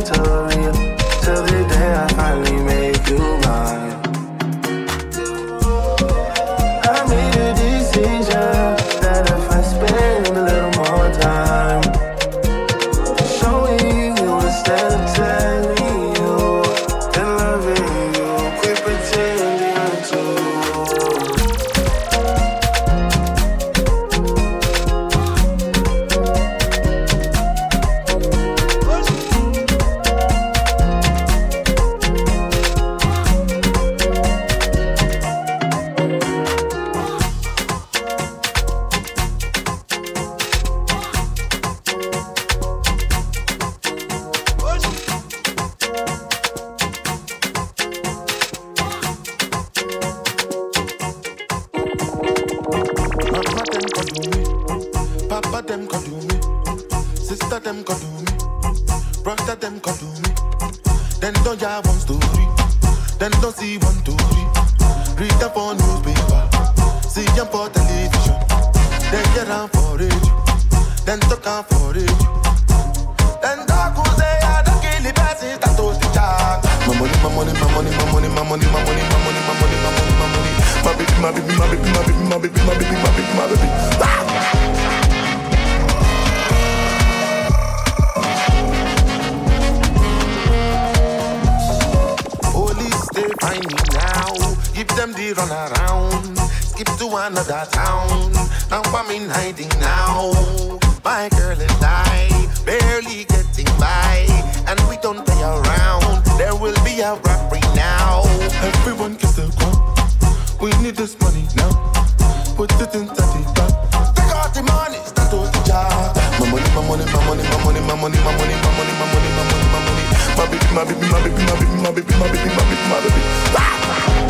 into real till the day I finally the passes, that toast the chat. My money, my money, my money, my money, my money, my money, my money, my money, my money, my money. My baby, my baby, my baby, my baby, my baby, my baby, my baby, my baby. Ah! they find me now. Give them the run around. Skip to another town. Now I'm in hiding now. My girl and I barely getting by and we don't play around. There will be a robbery now. Everyone gets the crop. We need this money now. Put it in the bank. Take out the money, start to the job. My money, my money, my money, my money, my money, my money, my money, my money, my money, my money. My baby, my baby, my baby, my baby, my baby, my baby, my baby, my baby.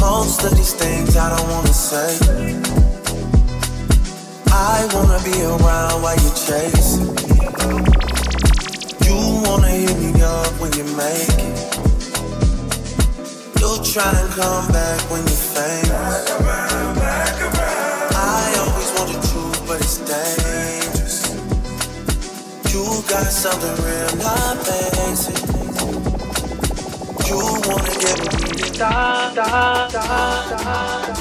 Most of these things I don't wanna say. I wanna be around while you chase. Me. You wanna hit me up when you make it. You'll try and come back when you're famous. I always want the truth, but it's dangerous. You got something real, not basic. You wanna get me, stop, stop, stop, stop, stop.